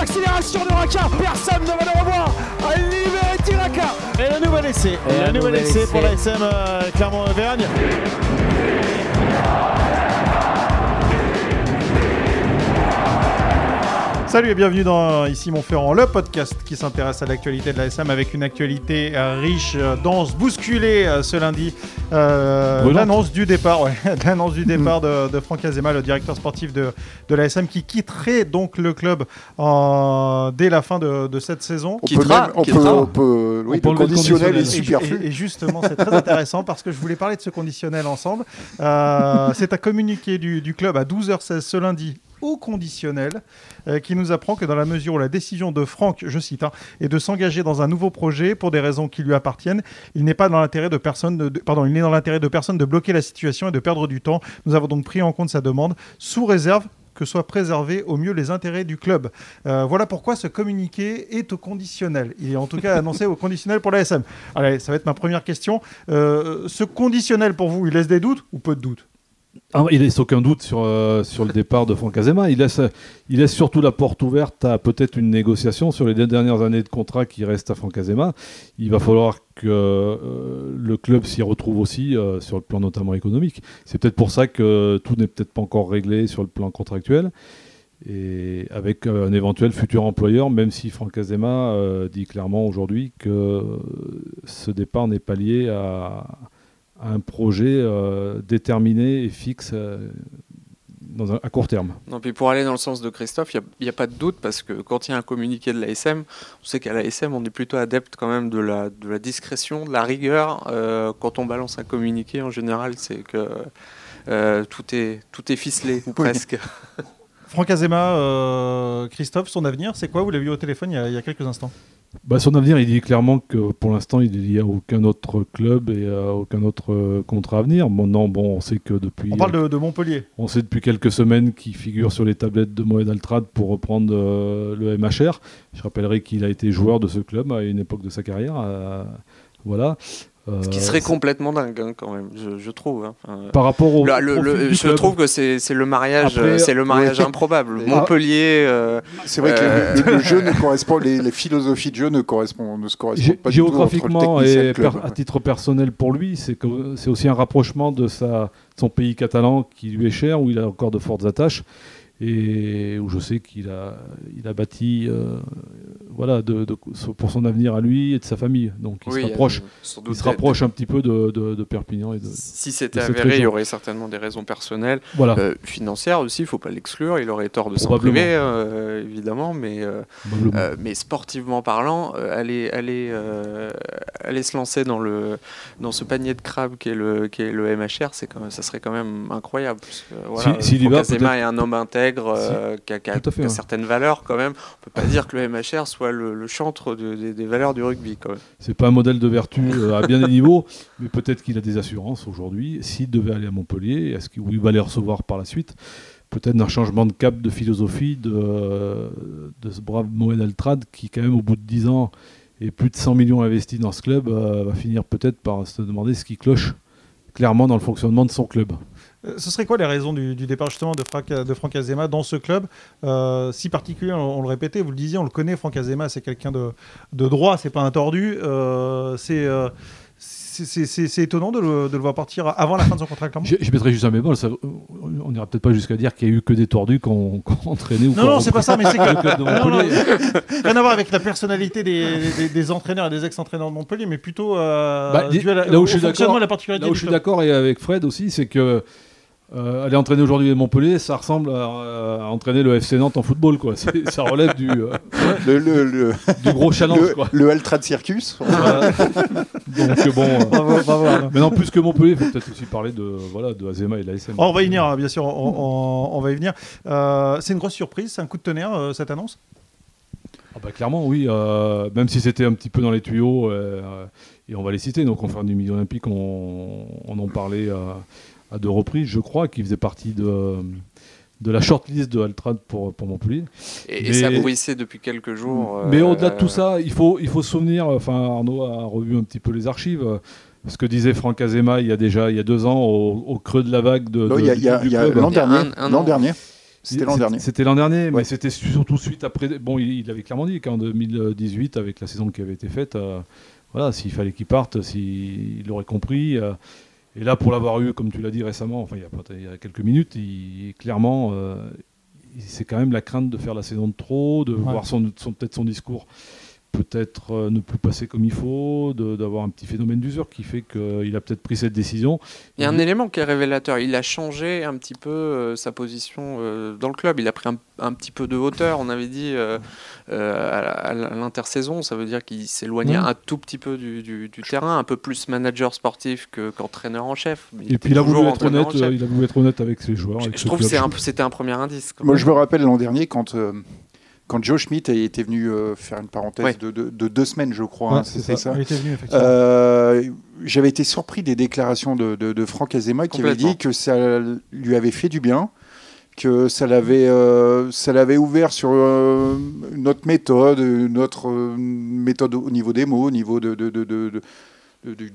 l'accélération de Raka. Personne ne va le revoir. Liberty Raka. Et le nouvel essai. Et, le nouvel essai, pour la SM euh, Clermont-Auvergne. Salut et bienvenue dans Ici Montferrand, le podcast qui s'intéresse à l'actualité de la SM avec une actualité euh, riche, euh, dense, bousculée euh, ce lundi. l'annonce du départ, ouais, l'annonce du départ de, Franck Azema, le directeur sportif de, de la SM, qui quitterait donc le club dès la fin de, cette saison. On peut, même, on, peut, on peut, oui, le conditionnel est superflu. Et, justement, c'est très intéressant parce que je voulais parler de ce conditionnel ensemble. c'est un communiqué du, du club à 12h16 ce lundi au conditionnel euh, qui nous apprend que dans la mesure où la décision de Franck, je cite, hein, est de s'engager dans un nouveau projet pour des raisons qui lui appartiennent, il n'est pas dans l'intérêt de personne, de, pardon, il n'est dans l'intérêt de personne de bloquer la situation et de perdre du temps. Nous avons donc pris en compte sa demande sous réserve que soient préservés au mieux les intérêts du club. Euh, voilà pourquoi ce communiqué est au conditionnel. Il est en tout cas annoncé au conditionnel pour la SM. Allez, ça va être ma première question. Euh, ce conditionnel pour vous, il laisse des doutes ou peu de doutes? Ah, il laisse aucun doute sur, euh, sur le départ de Franck Azema. Il laisse, il laisse surtout la porte ouverte à peut-être une négociation sur les dernières années de contrat qui restent à Franck Azema. Il va falloir que euh, le club s'y retrouve aussi euh, sur le plan notamment économique. C'est peut-être pour ça que tout n'est peut-être pas encore réglé sur le plan contractuel. Et avec un éventuel futur employeur, même si Franck Azema dit clairement aujourd'hui que ce départ n'est pas lié à un projet euh, déterminé et fixe euh, dans un, à court terme. Non, puis pour aller dans le sens de Christophe, il n'y a, pas de doute parce que quand il y a un communiqué de l'ASM, on sait qu'à l'ASM, on est plutôt adepte quand même de la, de la discrétion, de la rigueur. Euh, quand on balance un communiqué, en général, c'est que tout, est, tout est ficelé, ou presque. Franck Azema, Christophe, son avenir, c'est quoi? Vous l'avez vu au téléphone il y a quelques instants bah, son avenir, il dit clairement que pour l'instant, il n'y a aucun autre club et euh, aucun autre euh, contrat à venir. Maintenant, bon, on sait que depuis. On parle de, Montpellier. On sait depuis quelques semaines qu'il figure sur les tablettes de Moed Altrad pour reprendre euh, le MHR. Je rappellerai qu'il a été joueur de ce club à une époque de sa carrière. voilà. Ce qui serait complètement dingue hein, quand même, je, trouve. Hein. Par rapport au, je trouve que c'est le mariage, c'est le mariage improbable. Montpellier. Euh, c'est vrai que le, euh, jeu ne correspond, les, les, philosophies de jeu ne correspondent, ne se correspondent pas géographiquement et à titre personnel pour lui, c'est c'est aussi un rapprochement de sa son pays catalan qui lui est cher, où il a encore de fortes attaches et où je sais qu'il a, il a bâti euh, voilà, de, pour son avenir à lui et de sa famille. Donc il se rapproche, il se rapproche un petit peu de, de Perpignan. Et de, si c'était avéré, il y aurait certainement des raisons personnelles, voilà. Euh, financières aussi, il ne faut pas l'exclure. Il aurait tort de s'en priver, euh, évidemment, mais, mais sportivement parlant, aller, aller, aller se lancer dans, le, dans ce panier de crabes qui est le, qui est le MHR, c'est quand même, ça serait quand même incroyable. Parce que, voilà, si, est un homme intègre euh, qui a, certaines valeurs quand même. On peut pas dire que le MHR soit le, chantre des valeurs du rugby quand même. C'est pas un modèle de vertu euh, à bien des niveaux, mais peut-être qu'il a des assurances aujourd'hui. S'il devait aller à Montpellier, est-ce qu'il va les recevoir par la suite Peut-être d'un changement de cap, de philosophie de, de ce brave Moed Altrad qui, quand même, au bout de 10 ans et plus de 100 millions investis dans ce club, euh, va finir peut-être par se demander ce qui cloche clairement dans le fonctionnement de son club. Euh, ce serait quoi les raisons du, départ justement de, Franck, de Franck Azema dans ce club euh, Si particulier, on, le répétait, vous le disiez, on le connaît, Franck Azema, c'est quelqu'un de, de, droit, c'est pas un tordu. Euh, c'est c'est étonnant de le, de le, voir partir avant la fin de son contrat Je, je mettrais juste un bémol. on n'ira peut-être pas jusqu'à dire qu'il y a eu que des tordus qu'on qu entraînait ou Non, non, c'est pas ça, mais c'est que. rien à voir avec la personnalité des, des, entraîneurs et des ex-entraîneurs de Montpellier, mais plutôt. Bah, là, où je suis d'accord et avec Fred aussi, c'est que euh, aller entraîner aujourd'hui à Montpellier, ça ressemble à, entraîner le FC Nantes en football, quoi. Ça relève du, euh, le, le, du gros challenge, le, quoi. Le Altrad Circus. Donc bon, euh, mais non plus que Montpellier, il faut peut-être aussi parler de voilà de Azema et de la SM. on va y venir, bien sûr, on, on va y venir. c'est une grosse surprise, c'est un coup de tonnerre cette annonce? Ah bah clairement oui, même si c'était un petit peu dans les tuyaux et on va les citer. Donc on fait du milieu olympique, on, on en parlait à deux reprises, je crois, qui faisait partie de, de la shortlist de Altrad pour, pour Montpellier. Et, ça bruissait depuis quelques jours. Mais au-delà de tout ça, il faut, il faut se souvenir, enfin Arnaud a revu un petit peu les archives, ce que disait Franck Azema il y a déjà il y a deux ans au, creux de la vague de, il y a, l'an dernier, l'an dernier. C'était l'an dernier. C'était l'an dernier, mais c'était surtout suite après. Bon, il, avait clairement dit qu'en 2018, avec la saison qui avait été faite, euh, voilà, s'il fallait qu'il parte, s'il aurait compris. Euh, et là, pour l'avoir eu, comme tu l'as dit récemment, enfin il y, a, il y a quelques minutes, il, clairement, euh, c'est quand même la crainte de faire la saison de trop, de voir son, son peut-être son discours peut-être euh, ne plus passer comme il faut, d'avoir un petit phénomène d'usure qui fait qu'il a peut-être pris cette décision. Il y a un élément qui est révélateur. Il a changé un petit peu euh, sa position euh, dans le club. Il a pris un, petit peu de hauteur. On avait dit à, l'intersaison, ça veut dire qu'il s'éloignait un tout petit peu du, terrain, un peu plus manager sportif qu'entraîneur en chef. Et puis il a, voulu être honnête, il a voulu être honnête avec ses joueurs. Je, trouve que c'était un, premier indice. Moi, je me rappelle l'an dernier quand quand Joe Schmidt était venu euh, faire une parenthèse de, deux semaines, je crois, hein, c'est ça. Euh, j'avais été surpris des déclarations de, Franck Azema qui avait dit que ça lui avait fait du bien, que ça l'avait, euh, ça l'avait ouvert sur notre méthode, notre méthode au niveau des mots, au niveau de,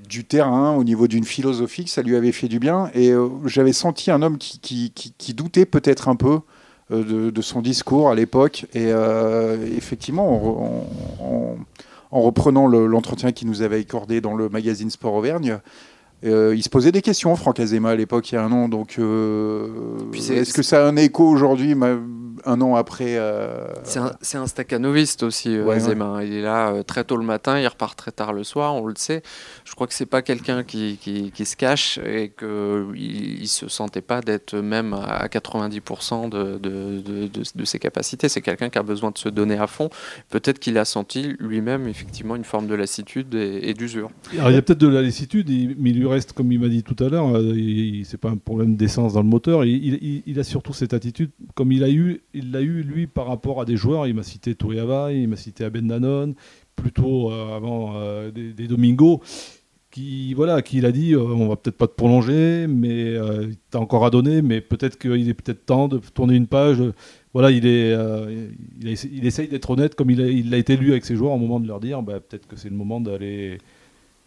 du terrain, au niveau d'une philosophie, que ça lui avait fait du bien. Et j'avais senti un homme qui, qui doutait peut-être un peu euh, de, son discours à l'époque. Et euh, effectivement, en, reprenant l'entretien qu'il nous avait accordé dans le magazine Sport Auvergne, euh, il se posait des questions, Franck Azema, à l'époque, il y a un an. Donc, est-ce que ça a un écho aujourd'hui un an après. Euh, c'est un, un staccanoviste aussi, euh, Zema. Il est là euh, très tôt le matin, il repart très tard le soir, on le sait. Je crois que c'est pas quelqu'un qui, qui, se cache et qu'il ne se sentait pas d'être même à 90% de, de, de, de, ses capacités. C'est quelqu'un qui a besoin de se donner à fond. Peut-être qu'il a senti lui-même effectivement une forme de lassitude et, d'usure. Alors il y a peut-être de la lassitude, mais il lui reste, comme il m'a dit tout à l'heure, c'est pas un problème d'essence dans le moteur. Il, il, il, a surtout cette attitude, comme il a eu il l'a eu, lui, par rapport à des joueurs. Il m'a cité Touriava, il m'a cité Aben Danone, plutôt euh, avant euh, des, des, Domingo, qui, voilà, qui il a dit euh, on va peut-être pas te prolonger, mais tu as encore à donner, mais peut-être qu'il est peut-être temps de tourner une page. Voilà, il, est, il, il, essaye d'être honnête comme il l'a été lui avec ses joueurs au moment de leur dire bah, peut-être que c'est le moment d'aller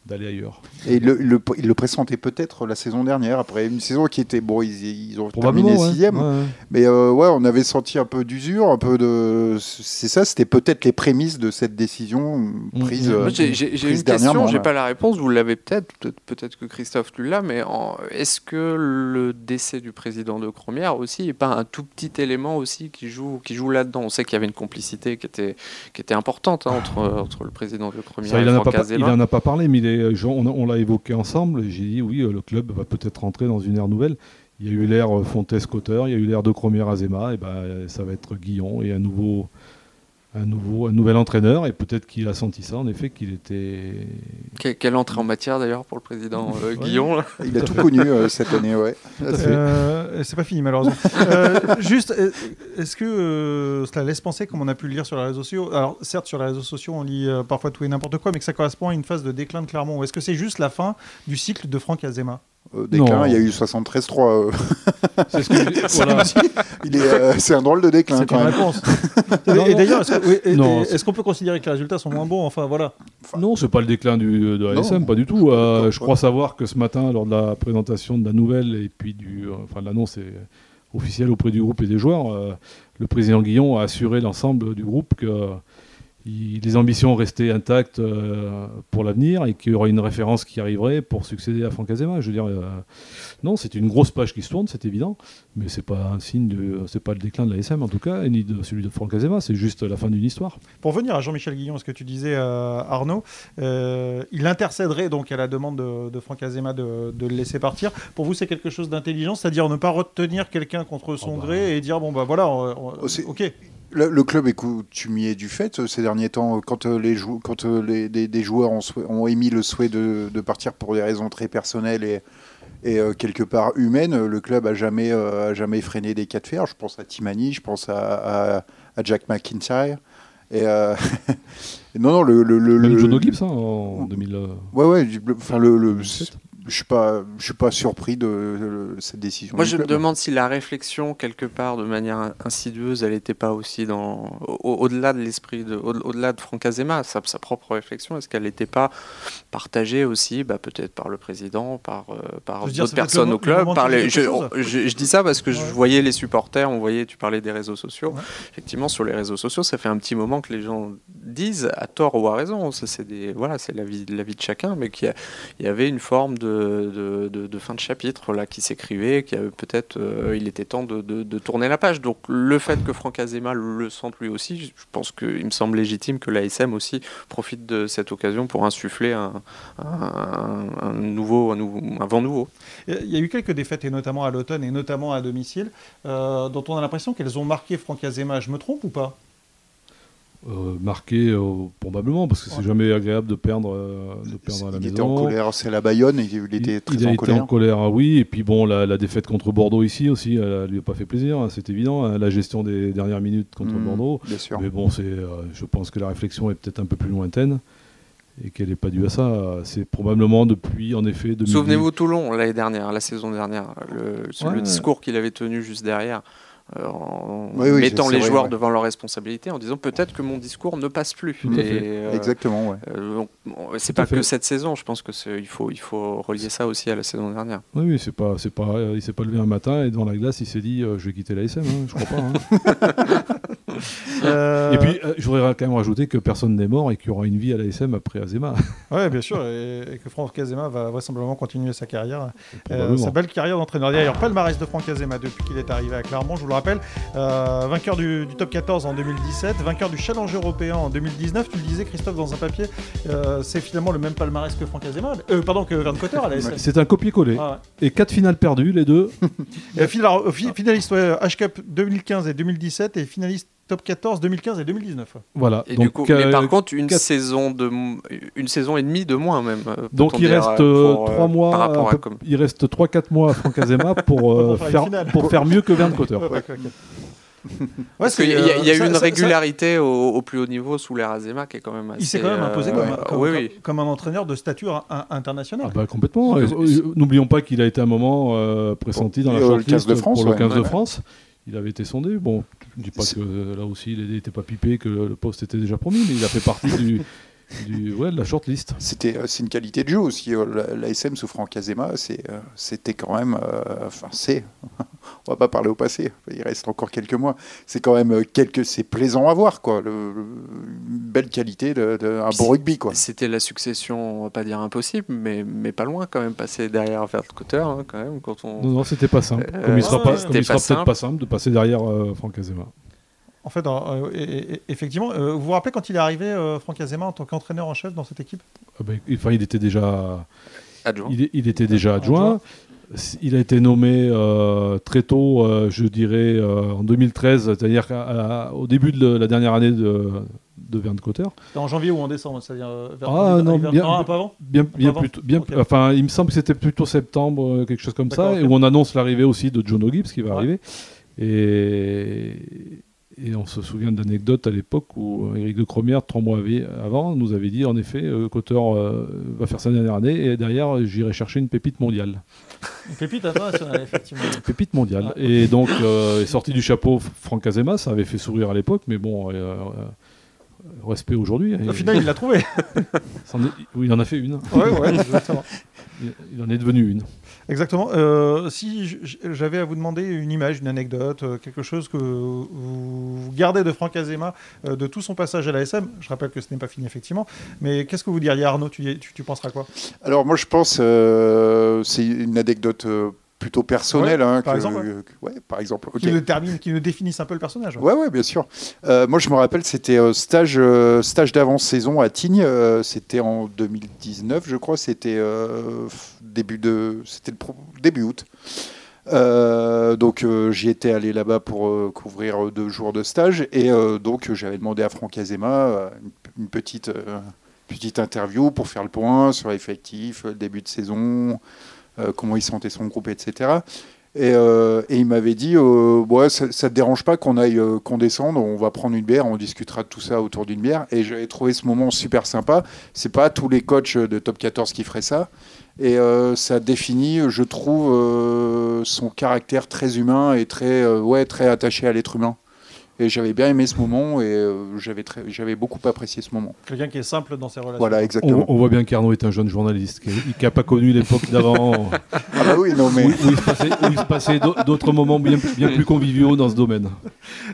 d'aller ailleurs. Et il le, le, pressentait peut-être la saison dernière, après une saison qui était. Bon, ils, ils ont terminé sixième. Mais euh, ouais, on avait senti un peu d'usure, un peu de. C'est ça, c'était peut-être les prémices de cette décision mm. prise. Euh, j'ai une question, j'ai pas la réponse, vous l'avez peut-être, peut-être que Christophe tu l'as, mais est-ce que le décès du président de Cromière aussi n'est pas un tout petit élément aussi qui joue, qui joue là-dedans? On sait qu'il y avait une complicité qui était, qui était importante hein, entre, entre le président de Cromière et il Franck Il n'en a pas parlé, mais il euh, on, l'a évoqué ensemble, j'ai dit oui, euh, le club va peut-être rentrer dans une ère nouvelle. Il y a eu l'ère Fontes-Cotter, il y a eu l'ère de Cromière Azema, et ben, ça va être Guillon et un nouveau, un, nouveau, un nouvel entraîneur et peut-être qu'il a senti ça en effet qu'il était. quelle entrée en matière d'ailleurs pour le président euh, Guillon Il a tout connu euh, cette année, ouais. Euh, c'est pas fini malheureusement. juste, est-ce que cela laisse penser, comme on a pu le lire sur les réseaux sociaux, alors certes sur les réseaux sociaux on lit parfois tout et n'importe quoi, mais que ça correspond à une phase de déclin de Clermont, ou est-ce que c'est juste la fin du cycle de Franck Azema? Euh, déclin, il y a eu 73-3. Euh. C'est ce euh, c'est un drôle de déclin. C'est une réponse. et, d'ailleurs, est-ce qu'on peut considérer que les résultats sont moins bons Enfin voilà. non, c'est pas le déclin du, de l'ASM, pas du tout. je crois savoir que ce matin, lors de la présentation de la nouvelle et puis du, enfin l'annonce officielle auprès du groupe et des joueurs, le président Guillon a assuré l'ensemble du groupe que les ambitions restaient intactes euh, pour l'avenir et qu'il y aura une référence qui arriverait pour succéder à Franck Azema. Je veux dire, euh, non, c'est une grosse page qui se tourne, c'est évident, mais c'est pas un signe de, c'est pas le déclin de l'ASM en tout cas, ni de celui de Franck Azema, c'est juste la fin d'une histoire. Pour venir à Jean-Michel Guillon, ce que tu disais, euh, Arnaud, il intercéderait donc à la demande de, Franck Azema de, le laisser partir. Pour vous, c'est quelque chose d'intelligent, c'est-à-dire ne pas retenir quelqu'un contre son oh, bah. gré et dire bon bah voilà, ok. Le, club est coutumier du fait euh, ces derniers temps. Quand, euh, les, quand euh, les, des, joueurs ont, émis le souhait de, partir pour des raisons très personnelles et, et quelque part humaines, le club a jamais, jamais freiné des cas de fer. Je pense à Timani, je pense à, Jack McIntyre. Et non, non, le. le, le Même John Gibbs hein, en 2000. Ouais, ouais. Enfin, le, je suis pas, je suis pas surpris de, cette décision. Moi, je me demande si la réflexion quelque part, de manière insidieuse, elle n'était pas aussi dans au-delà de l'esprit, de, au-delà de Franck Azema, sa, sa propre réflexion, est-ce qu'elle n'était pas partagée aussi, bah, peut-être par le président, par euh, par d'autres personnes au club, par les, je, je, dis ça parce que je voyais les supporters, on voyait, tu parlais des réseaux sociaux. Effectivement, sur les réseaux sociaux, ça fait un petit moment que les gens disent, à tort ou à raison, ça c'est des, voilà, c'est la vie, la vie de chacun, mais qu'il y, y avait une forme de de, fin de chapitre là qui s'écrivait, qui peut-être euh, il était temps de, tourner la page. Donc le fait que Franck Azema le sente lui aussi, je pense qu'il me semble légitime que l'ASM aussi profite de cette occasion pour insuffler un, nouveau, un, vent nouveau. Il y a eu quelques défaites, et notamment à l'automne, et notamment à domicile, euh, dont on a l'impression qu'elles ont marqué Franck Azema. Je me trompe ou pas? Euh, marqué euh, probablement parce que c'est jamais agréable de perdre, euh, de perdre à la il maison. était en colère, c'est la Bayonne, il, il était très il en, colère. en colère. Ah oui, et puis bon, la, défaite contre Bordeaux ici aussi, elle, lui a pas fait plaisir, hein, c'est évident. Hein, la gestion des dernières minutes contre mmh, Bordeaux. Bien sûr. Mais bon, c'est, je pense que la réflexion est peut-être un peu plus lointaine et qu'elle n'est pas due à ça. C'est probablement depuis, en effet, Souvenez-vous Toulon l'année dernière, la saison dernière, le, le discours qu'il avait tenu juste derrière. Euh, en mettant les joueurs devant leurs responsabilités, en disant peut-être que mon discours ne passe plus. Euh, Exactement. Ouais. Euh, c'est pas que cette saison. Je pense que il faut il faut relier ça aussi à la saison dernière. Oui, oui c'est pas c'est pas il s'est pas levé un matin et devant la glace il s'est dit je vais quitter la SM. Hein, je crois pas. Hein. Et puis je voudrais quand même rajouter que personne n'est mort et qu'il y aura une vie à la SM après Azema. Oui, bien sûr, et, que Franck Azema va vraisemblablement continuer sa carrière, sa belle carrière d'entraîneur. D'ailleurs, palmarès de Franck Azema depuis qu'il est arrivé à Clermont. Je vous le rappelle, euh, vainqueur du, top 14 en 2017, vainqueur du Challenge européen en 2019. Tu le disais, Christophe, dans un papier, euh, c'est finalement le même palmarès que Franck Azema, euh, pardon, que Verne Cotter à la C'est un copier-coller. Ah et quatre finales perdues, les deux. finaliste H-Cup 2015 et 2017 et finaliste top 14 2015 et 2019. Voilà. Et du coup, mais par contre, une saison de une saison et demie de moins même. Donc il reste trois mois. Il reste 3-4 mois à Franck Azema pour, faire, pour faire mieux que Verne Cotter. Parce qu'il y a, y a eu une régularité au, plus haut niveau sous l'ère Azema qui est quand même assez. Il s'est quand même imposé comme, un, comme, un entraîneur de stature internationale. Ah bah, complètement. N'oublions pas qu'il a été un moment euh, pressenti dans la shortlist pour le 15 de France. Il avait été sondé. Bon, je ne dis pas que là aussi il n'était pas pipé, que le poste était déjà promis, mais il a fait partie du, du, ouais, de la shortlist. C'était, euh, c'est une qualité de jeu aussi. Euh, L'ASM sous Franck Azema, c'est, euh, c'était quand même. Enfin, c'est. on va pas parler au passé. Il reste encore quelques mois. C'est quand même quelques. C'est plaisant à voir, quoi. Le, une belle qualité de, un bon rugby, quoi. C'était la succession, on va pas dire impossible, mais, mais pas loin quand même. Passer derrière Vert Cotter, hein, quand même, quand on. Non, non, c'était pas simple. comme il sera, pas, comme il sera peut-être pas simple de passer derrière Franck Azema. En fait, euh, effectivement, euh, vous vous rappelez quand il est arrivé, euh, Franck Azema, en tant qu'entraîneur en chef dans cette équipe? Ah ben, enfin, il était déjà adjoint. Il, était déjà adjoint. Il a été nommé très tôt, je dirais, en 2013, c'est-à-dire au début de la dernière année de, de Verne Cotter. C'était en janvier ou en décembre, c'est-à-dire Ah non, bien, un peu avant bien, bien, plutôt, bien enfin, il me semble que c'était plutôt septembre, quelque chose comme ça, et où on annonce l'arrivée aussi de John O'Gibbs qui va arriver. Et, et on se souvient d'anecdotes à l'époque où Eric de Cromière, trois mois avant, nous avait dit en effet, euh, euh va faire sa dernière année et derrière, j'irai chercher une pépite mondiale. Une pépite internationale, effectivement. Une pépite mondiale. Et donc, euh, est sorti du chapeau Franck Azema, ça avait fait sourire à l'époque, mais bon, euh, respect aujourd'hui. Au final, il l'a trouvé. oui, il en a fait une. Ouais, ouais, exactement. il en est devenu une. Exactement. Euh, si j'avais à vous demander une image, une anecdote, euh, quelque chose que vous gardez de Franck Azema, euh, de tout son passage à la SM, je rappelle que ce n'est pas fini effectivement, mais qu'est-ce que vous diriez Arnaud tu, tu, tu penseras quoi? Alors moi je pense, c'est une anecdote plutôt personnel. hein, par, exemple, ouais. par exemple. Qui le termine, qui le définisse un peu le personnage. Ouais, ouais, bien sûr. Euh, moi, je me rappelle, c'était euh, stage, euh, stage d'avant-saison à Tignes. c'était en 2019, je crois. C'était début de, c'était début août. donc j'y étais allé là-bas pour couvrir deux jours de stage et donc j'avais demandé à Franck Azema une, une petite, petite interview pour faire le point sur l'effectif, le début de saison, comment il sentait son groupe, etc. Et, euh, il m'avait dit euh, ça, ne te dérange pas qu'on aille qu'on descende, on va prendre une bière, on discutera de tout ça autour d'une bière. Et j'avais trouvé ce moment super sympa. C'est pas tous les coachs de top 14 qui feraient ça. Et ça définit, je trouve, son caractère très humain et très, ouais, très attaché à l'être humain. Et j'avais bien aimé ce moment et euh, j'avais, j'avais beaucoup apprécié ce moment. Quelqu'un qui est simple dans ses relations. Voilà, exactement. On, voit bien qu'Arnaud est un jeune journaliste qui n'a pas connu l'époque d'avant. ah bah oui, non mais... Où, il, se passait, d'autres moments bien, bien plus conviviaux dans ce domaine.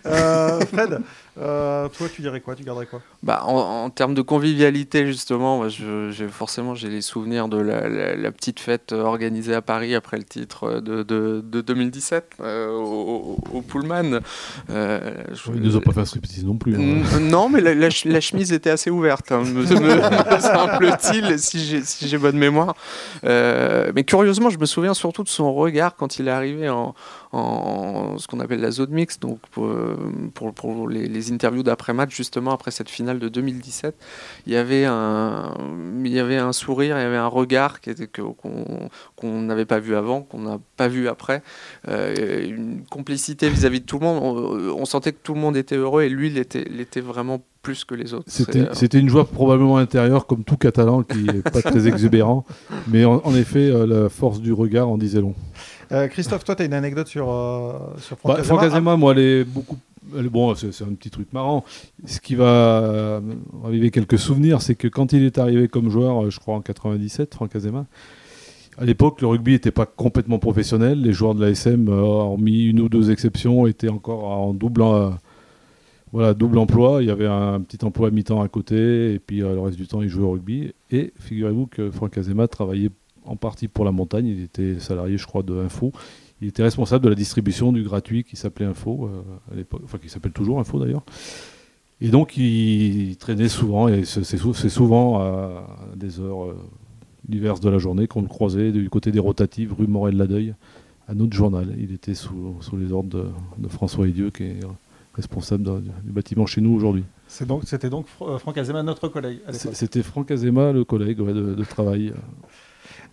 Euh, Fred euh, toi, tu dirais quoi? Tu garderais quoi? Bah, en, termes de convivialité, justement, je, forcément, j'ai les souvenirs de la, petite fête organisée à Paris après le titre de, de, 2017 euh, au, au, Pullman. Euh, Ils ne nous ont pas fait un striptease non plus. Hein. Non, mais la, chemise était assez ouverte, hein, me, semble-t-il, si j'ai bonne mémoire. Euh, mais curieusement, je me souviens surtout de son regard quand il est arrivé en en ce qu'on appelle la zone mix, donc pour, pour, les, interviews d'après-match, justement, après cette finale de 2017, il y avait un, il y avait un sourire, il y avait un regard qu'on n'avait pas vu avant, qu'on n'a pas vu après, euh, une complicité vis-à-vis de tout le monde. On, sentait que tout le monde était heureux et lui, il était, il était vraiment plus que les autres. C'était une joie probablement intérieure, comme tout Catalan, qui n'est pas très exubérant. Mais en, effet, euh, la force du regard en disait long. Euh, Christophe, toi, tu as une anecdote sur, euh, sur Franck, bah, Azema. Franck Azema, moi, elle est beaucoup. bon, c'est un petit truc marrant. Ce qui va raviver quelques souvenirs, c'est que quand il est arrivé comme joueur, je crois en 97, Franck Azema, à l'époque, le rugby n'était pas complètement professionnel. Les joueurs de l'ASM, hormis une ou deux exceptions, étaient encore en double, voilà, double emploi. Il y avait un petit emploi à mi-temps à côté, et puis euh, le reste du temps, il jouait au rugby. Et figurez-vous que Franck Azema travaillait en partie pour la montagne. Il était salarié, je crois, de Info. Il était responsable de la distribution du gratuit qui s'appelait Info, euh, à l'époque, enfin qui s'appelle toujours Info d'ailleurs. Et donc il, traînait souvent, et c'est souvent à des heures euh, diverses de la journée qu'on le croisait du côté des rotatives, rue Morel-Ladeuil, à notre journal. Il était sous, les ordres de, de François Edieu, qui est responsable du bâtiment chez nous aujourd'hui. C'était donc, euh, Franck Azema, notre collègue C'était Franck Azema, le collègue de, travail.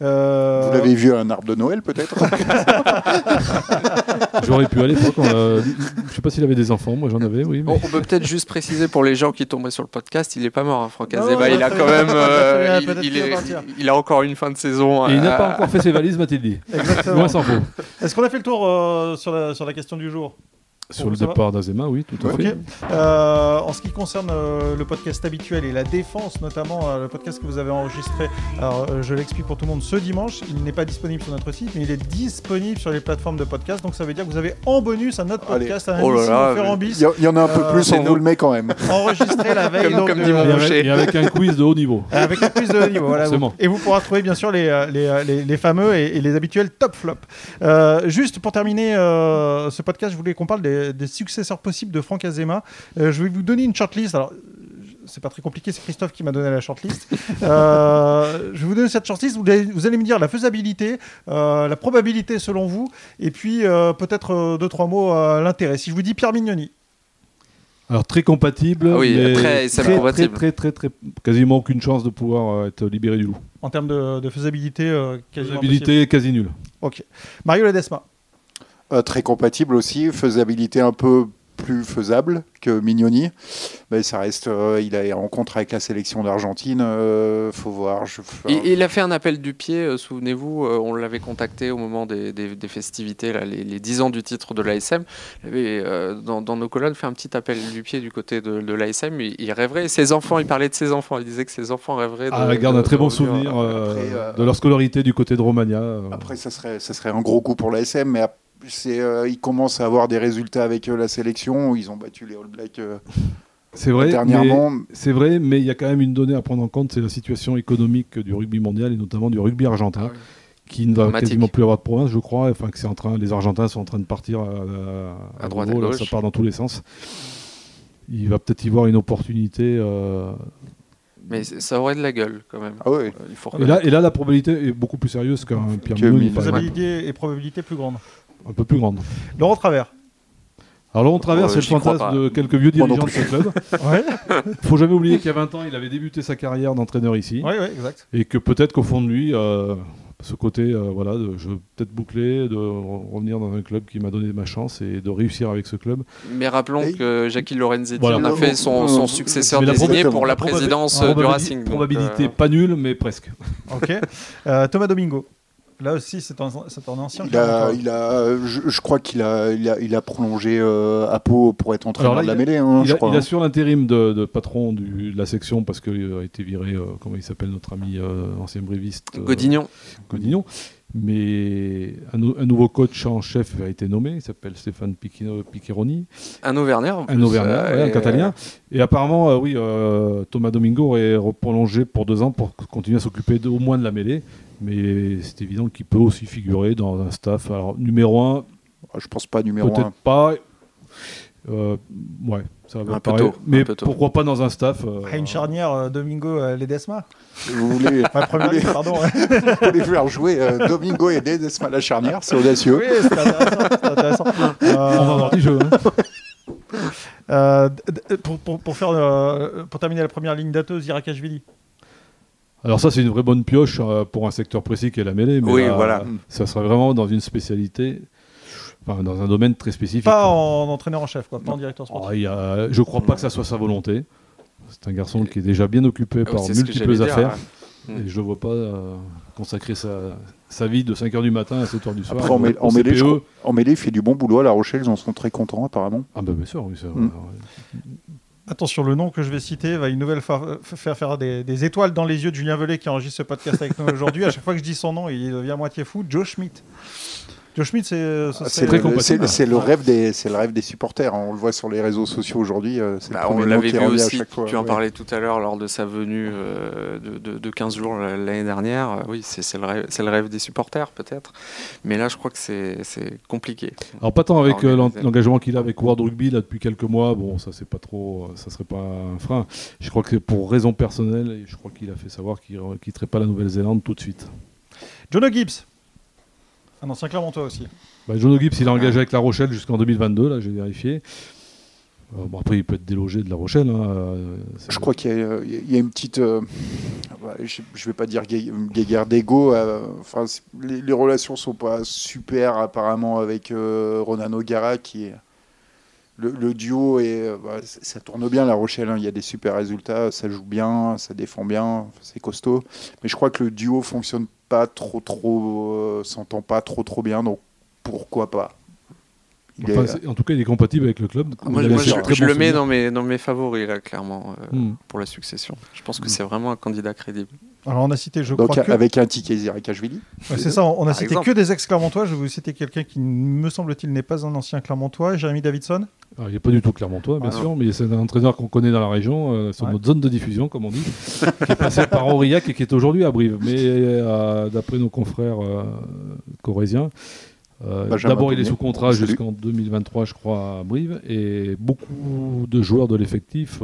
Euh, Vous l'avez vu à un arbre de Noël, peut-être J'aurais pu à l'époque. Je ne sais pas s'il avait des enfants, moi j'en avais, oui. on peut peut-être juste préciser pour les gens qui tomberaient sur le podcast, il n'est pas mort, hein, Franck Azema. il a quand même. Euh, il, a encore une fin de saison. Et il n'a pas encore fait ses valises, m'a-t-il dit. Exactement. Moi, s'en faut. Est-ce qu'on a fait le tour sur, la, sur la question du jour? Sur le départ d'Azema, oui, tout à fait. Euh, en ce qui concerne euh, le podcast habituel et la défense, notamment euh, le podcast que vous avez enregistré, alors je l'explique pour tout le monde ce dimanche, il n'est pas disponible sur notre site, mais il est disponible sur les plateformes de podcast. Donc ça veut dire que vous avez en bonus un autre podcast, un oh Il y, en a un peu plus, on vous le met quand même. Enregistré la veille. comme, donc, dimanche. Et avec un quiz de haut niveau. Avec un quiz de haut niveau, voilà. Et vous pourrez trouver bien sûr les, les, les, fameux et, les habituels top flop. juste pour terminer ce podcast, je voulais qu'on parle des, des successeurs possibles de Franck Azema. Euh, je vais vous donner une shortlist. Alors, c'est pas très compliqué, c'est Christophe qui m'a donné la shortlist. euh, je vais vous donner cette shortlist, vous allez, vous allez me dire la faisabilité, euh, la probabilité selon vous, et puis euh, peut-être deux, trois mots à l'intérêt. Si je vous dis Pierre Mignoni. Alors très compatible, ah oui, mais très, très, compatible. Très, très, très, quasiment aucune chance de pouvoir être libéré du loup. En termes de, faisabilité, quasiment Faisabilité quasi nulle. Ok. Mario Ledesma. Euh, très compatible aussi, faisabilité un peu plus faisable que Mignoni. Mais ça reste, euh, il est en contre avec la sélection d'Argentine. Euh, faut voir. il, a fait un appel du pied. Souvenez-vous, on l'avait contacté au moment des, festivités, là, les, 10 ans du titre de l'ASM. Il avait, dans, nos colonnes, fait un petit appel du pied du côté de, l'ASM. Il, rêverait. Ses enfants, il parlait de ses enfants. Il disait que ses enfants rêveraient. De, ah, garde un très bon souvenir de leur scolarité du côté de Romagna. Après, ça serait, ça serait un gros coup pour l'ASM, mais c'est, euh, ils commencent à avoir des résultats avec euh, la sélection. Ils ont battu les All Blacks. Euh, c'est vrai, dernièrement. C'est vrai, mais il y a quand même une donnée à prendre en compte, c'est la situation économique du rugby mondial et notamment du rugby argentin, ah qui ne va quasiment plus avoir de province, je crois. Enfin, que c'est en train, les Argentins sont en train de partir à, droite, à gauche. ça part dans tous les sens. Il va peut-être y voir une opportunité. Mais ça aurait de la gueule quand même. Ah et, là, et là, la probabilité est beaucoup plus sérieuse qu'un Pierre Faisabilité et probabilité plus grande un peu plus grande. Laurent Travers. Alors Laurent Travers, c'est le fantasme de quelques vieux dirigeants de ce club. Il faut jamais oublier qu'il y a 20 ans, il avait débuté sa carrière d'entraîneur ici. Oui, oui, exact. Et que peut-être qu'au fond de lui, euh, ce côté, voilà, de, je veux peut-être boucler, de revenir dans un club qui m'a donné ma chance et de réussir avec ce club. Mais rappelons que Jackie Lorenzetti a fait son, successeur désigné pour la, présidence du Racing. Probabilité pas nulle, mais presque. Ok. Thomas Domingo. Là aussi, c'est un, un, ancien. Il a, il a, je, crois qu'il a, il a, il a prolongé euh, à Pau pour être entraîneur de la mêlée. Hein, il, a, il assure l'intérim de, patron du, de la section parce qu'il a été viré, euh, comment il s'appelle notre ami euh, ancien bréviste Godignon. Godignon. Mais un, nouveau coach en chef a été nommé, il s'appelle Stéphane Piccheroni. Un Auvergnat. Un Auvergnat, un catalien. Et apparemment, oui, Thomas Domingo aurait prolongé pour deux ans pour continuer à s'occuper au moins de la mêlée mais c'est évident qu'il peut aussi figurer dans un staff. Alors, numéro 1, ah, je pense pas numéro 1. Peut-être pas. Euh, ouais, ça va un mais pourquoi pas dans un staff euh, Une charnière euh, Domingo Ledesma Vous voulez, pardon, vous voulez faire jouer Domingo et Ledesma la charnière C'est audacieux. Oui, c'est intéressant. On va avoir du jeu. Hein. pour, pour, pour, faire, pour terminer la première ligne dateuse, Irakashvili alors ça, c'est une vraie bonne pioche euh, pour un secteur précis qui est la mêlée, mais oui, voilà. ça serait vraiment dans une spécialité, enfin, dans un domaine très spécifique. Pas en entraîneur en chef, quoi, pas en directeur sportif. Ah, je crois pas que ça soit sa volonté. C'est un garçon qui est déjà bien occupé par multiples affaires. Et je ne vois pas euh, consacrer sa, sa, vie de 5h du matin à 7h du soir. Après, en, mêlée, en, mêlée, il fait du bon boulot à La Rochelle, ils en sont très contents apparemment. Ah bah bien sûr, oui, mm. Attention, le nom que je vais citer va une nouvelle fois faire faire des, étoiles dans les yeux de Julien Velay qui enregistre ce podcast avec nous aujourd'hui. À chaque fois que je dis son nom, il devient moitié fou. Joe Schmidt. Joe Schmidt, c'est ah, c'est le, rêve des c'est le rêve des supporters. Hein. On le voit sur les réseaux sociaux aujourd'hui. Euh, bah, on l'avait vu aussi. Tu en parlais tout à l'heure lors de sa venue euh, de, de, 15 jours l'année dernière. Oui, c'est le rêve c'est le rêve des supporters peut-être. Mais là, je crois que c'est compliqué. Alors pas tant avec euh, l'engagement qu'il a avec World Rugby là depuis quelques mois. Bon, ça c'est pas trop, ça serait pas un frein. Je crois que pour raison personnelle, je crois qu'il a fait savoir qu'il quitterait pas la Nouvelle-Zélande tout de suite. Jono Gibbs. Un ancien Clermontois aussi. Bah, John Gibbs, il est engagé avec La Rochelle jusqu'en 2022, là, j'ai vérifié. Euh, bon, après, il peut être délogé de La Rochelle. Hein, euh, je crois qu'il y, a une petite. Euh, je ne vais pas dire guerre d'ego. enfin, les, les, relations sont pas super, apparemment, avec Ronan O'Gara, qui est. Le, duo, et bah, ça tourne bien, La Rochelle. Hein, il y a des super résultats, ça joue bien, ça défend bien, c'est costaud. Mais je crois que le duo fonctionne pas trop trop euh, s'entend pas trop trop bien donc pourquoi pas? En tout cas, il est compatible avec le club. moi, je, le mets dans mes, dans mes favoris, là, clairement, euh, hmm. pour la succession. Je pense que hmm. c'est vraiment un candidat crédible. Alors, on a cité, je crois. Que... Avec un ticket Zirikashvili ouais, C'est ça, on a cité que des ex-Clermontois. Je vais vous citer quelqu'un qui, me semble-t-il, n'est pas un ancien Clermontois, Jérémy Davidson. Ah, il n'est pas du tout Clermontois, bien ah, sûr, mais c'est un entraîneur qu'on connaît dans la région, euh, sur notre zone de diffusion, comme on dit, qui est passé par Aurillac et qui est aujourd'hui à Brive. Mais euh, d'après nos confrères corésiens, euh, d'abord, il est sous contrat jusqu'en 2023, je crois, à Brive, et beaucoup de joueurs de l'effectif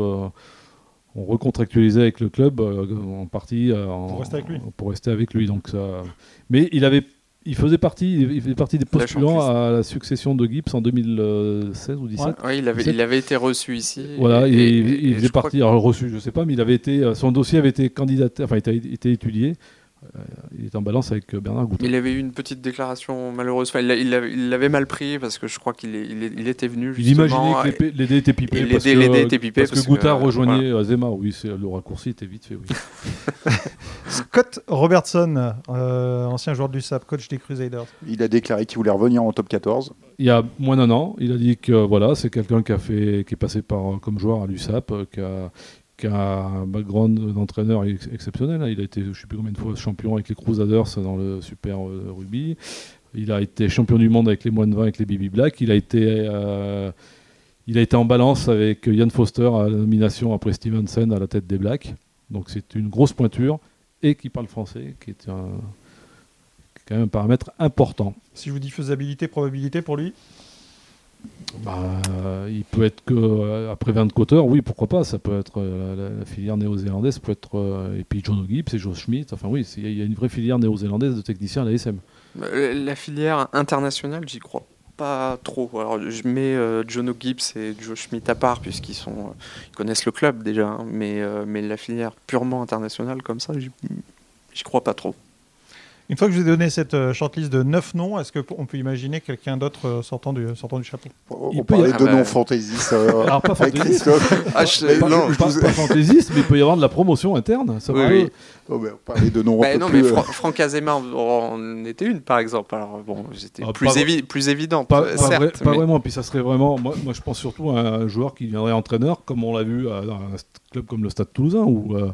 euh, ont recontractualisé avec le club euh, en partie pour, rester avec lui. pour rester avec lui. Donc ça... Mais il avait il faisait partie, il faisait partie des postulants à la succession de Gibbs en 2016 ou 2017. Ouais, il, avait, il avait été reçu ici. Voilà, il, faisait partie, alors reçu, je sais pas, mais il avait été, son dossier avait été candidaté, enfin, il était, étudié. Euh, il est en balance avec euh, Bernard Goutin. Il avait eu une petite déclaration malheureuse. Enfin, il l'avait mal pris parce que je crois qu'il il, était venu. Il imaginait que les, dés étaient pipés. parce, les, que, étaient pipés parce, que Goutin rejoignait Azema. Oui, le raccourci était vite fait. Oui. Scott Robertson, euh, ancien joueur du SAP, coach des Crusaders. Il a déclaré qu'il voulait revenir en top 14. Il y a moins d'un an, il a dit que voilà, c'est quelqu'un qui a fait, qui est passé par comme joueur à l'USAP, qui a, qui a un background d'entraîneur exceptionnel. Hein. Il a été, je ne sais plus combien de fois, champion avec les Crusaders dans le Super euh, Rugby. Il a été champion du monde avec les Moines 20 avec les Bibi Black. Il a été, euh, il a été en balance avec Ian Foster à la nomination après Stevenson à la tête des Blacks. Donc c'est une grosse pointure et qui parle français, qui est quand même un paramètre important. Si je vous dis faisabilité, probabilité pour lui? Bah, il peut être que euh, après 20 coteurs, oui, pourquoi pas. Ça peut être euh, la, filière néo-zélandaise, peut être euh, et puis John Gibbs et Joe Schmidt. Enfin oui, il y a une vraie filière néo-zélandaise de techniciens à la SM. La filière internationale, j'y crois pas trop. Alors je mets John Gibbs et Joe Schmidt à part puisqu'ils sont, ils connaissent le club déjà, hein. mais mais la filière purement internationale comme ça, j'y crois pas trop. Une fois que je vous ai donné cette euh, shortlist de 9 noms, est-ce qu'on peut imaginer quelqu'un d'autre euh, sortant, du, sortant du chapeau? On, on parlait de noms fantaisistes. Euh, Alors, pas fantaisiste. Ah, non, pas, fantaisiste, mais il peut y avoir de la promotion interne. Ça oui, on parlait de noms. Bah, non, mais euh... Franck Azema en était une, par exemple. Alors, bon, c'était ah, plus, évi plus évident. Pas, certes, pas vraiment. Puis ça serait vraiment. Moi, moi, je pense surtout à un joueur qui viendrait entraîneur, comme on l'a vu dans un club comme le Stade Toulousain, où euh,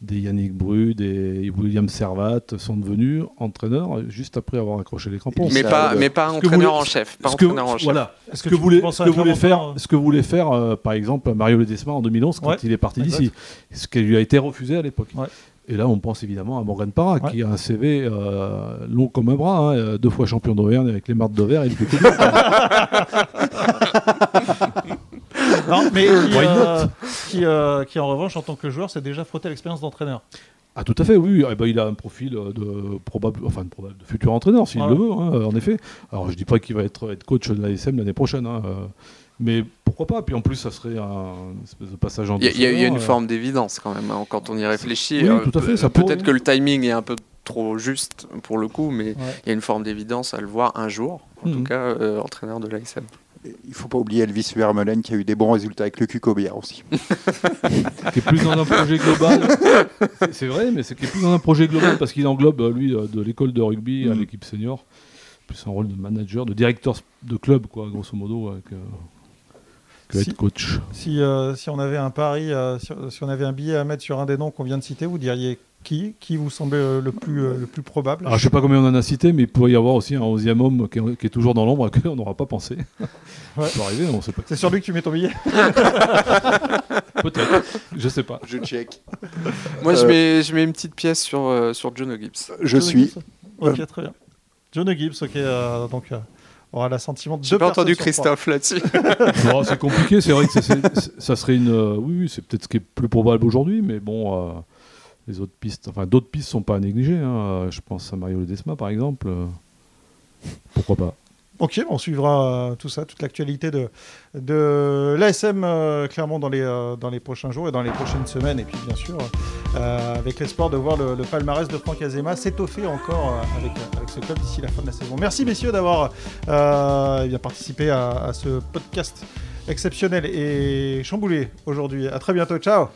des Yannick Bru, des William Servat sont devenus entraîneurs juste après avoir accroché les crampons. Mais pas, mais pas entraîneur en chef. Pas entraîneur en chef. Voilà. Ce que, vous voulez, que voulait faire, ce que voulait faire, euh, par exemple, Mario Ledesma en 2011 quand il est parti d'ici, ce qui lui a été refusé à l'époque. Et là, on pense évidemment à Morgan Parra, qui a un CV euh, long comme un bras, hein, euh, deux fois champion d'Auvergne avec les marques d'Auvergne. Et le non, mais euh, qui, qui, en revanche, en tant que joueur, s'est déjà frotté l'expérience d'entraîneur. Ah tout à fait, oui. Eh ben, il a un profil de probable, enfin de, probable, de futur entraîneur s'il le veut, hein, en effet. Alors je dis pas qu'il va être, être coach de l'ASM l'année prochaine. Hein, mais pourquoi pas Puis en plus, ça serait un espèce de passage en Il y, a une euh. forme d'évidence quand même, hein, quand on y réfléchit. Oui, euh, tout à fait. Peut-être que le timing est un peu trop juste pour le coup, mais il y a une forme d'évidence à le voir un jour, en tout mhm. cas, euh, entraîneur de l'ASM. Il ne faut pas oublier Elvis Vermeulen qui a eu des bons résultats avec le Cucobia aussi. qui est plus dans un projet global. C'est vrai, mais c'est qui est plus dans un projet global parce qu'il englobe, lui, de l'école de rugby à mhm. l'équipe senior, plus un rôle de manager, de directeur de club, quoi, grosso modo, avec, si, coach. Euh, si, on avait un pari, euh, si, on avait un billet à mettre sur un des noms qu'on vient de citer, vous diriez qui? Qui vous semblait euh, le plus, le plus probable? Je ne sais pas combien on en a cité, mais il pourrait y avoir aussi un onzième homme qui est, toujours dans l'ombre et qu'on n'aura pas pensé. Ouais. Ça peut arriver, on sait pas. C'est sur lui que tu mets ton billet? Peut-être, je sais pas. Je check. Moi, je, mets, je mets une petite pièce sur, sur John Gibbs. Je suis. Ok, très bien. John Gibbs, ok, donc aura l'assentiment de J'ai pas entendu Christophe là-dessus. c'est compliqué, c'est vrai que ça serait une. Euh, oui, oui c'est peut-être ce qui est plus probable aujourd'hui, mais bon, euh, les autres pistes, enfin d'autres pistes sont pas à négliger. Hein. Je pense à Mario Ledesma par exemple. pourquoi pas Ok, on suivra euh, tout ça, toute l'actualité de, de l'ASM euh, clairement dans les, euh, dans les prochains jours et dans les prochaines semaines. Et puis bien sûr, avec l'espoir de voir le, palmarès de Franck Azema s'étoffer encore avec, avec ce club d'ici la fin de la saison. Merci messieurs d'avoir eh participé à, à, ce podcast exceptionnel et chamboulé aujourd'hui. À très bientôt, ciao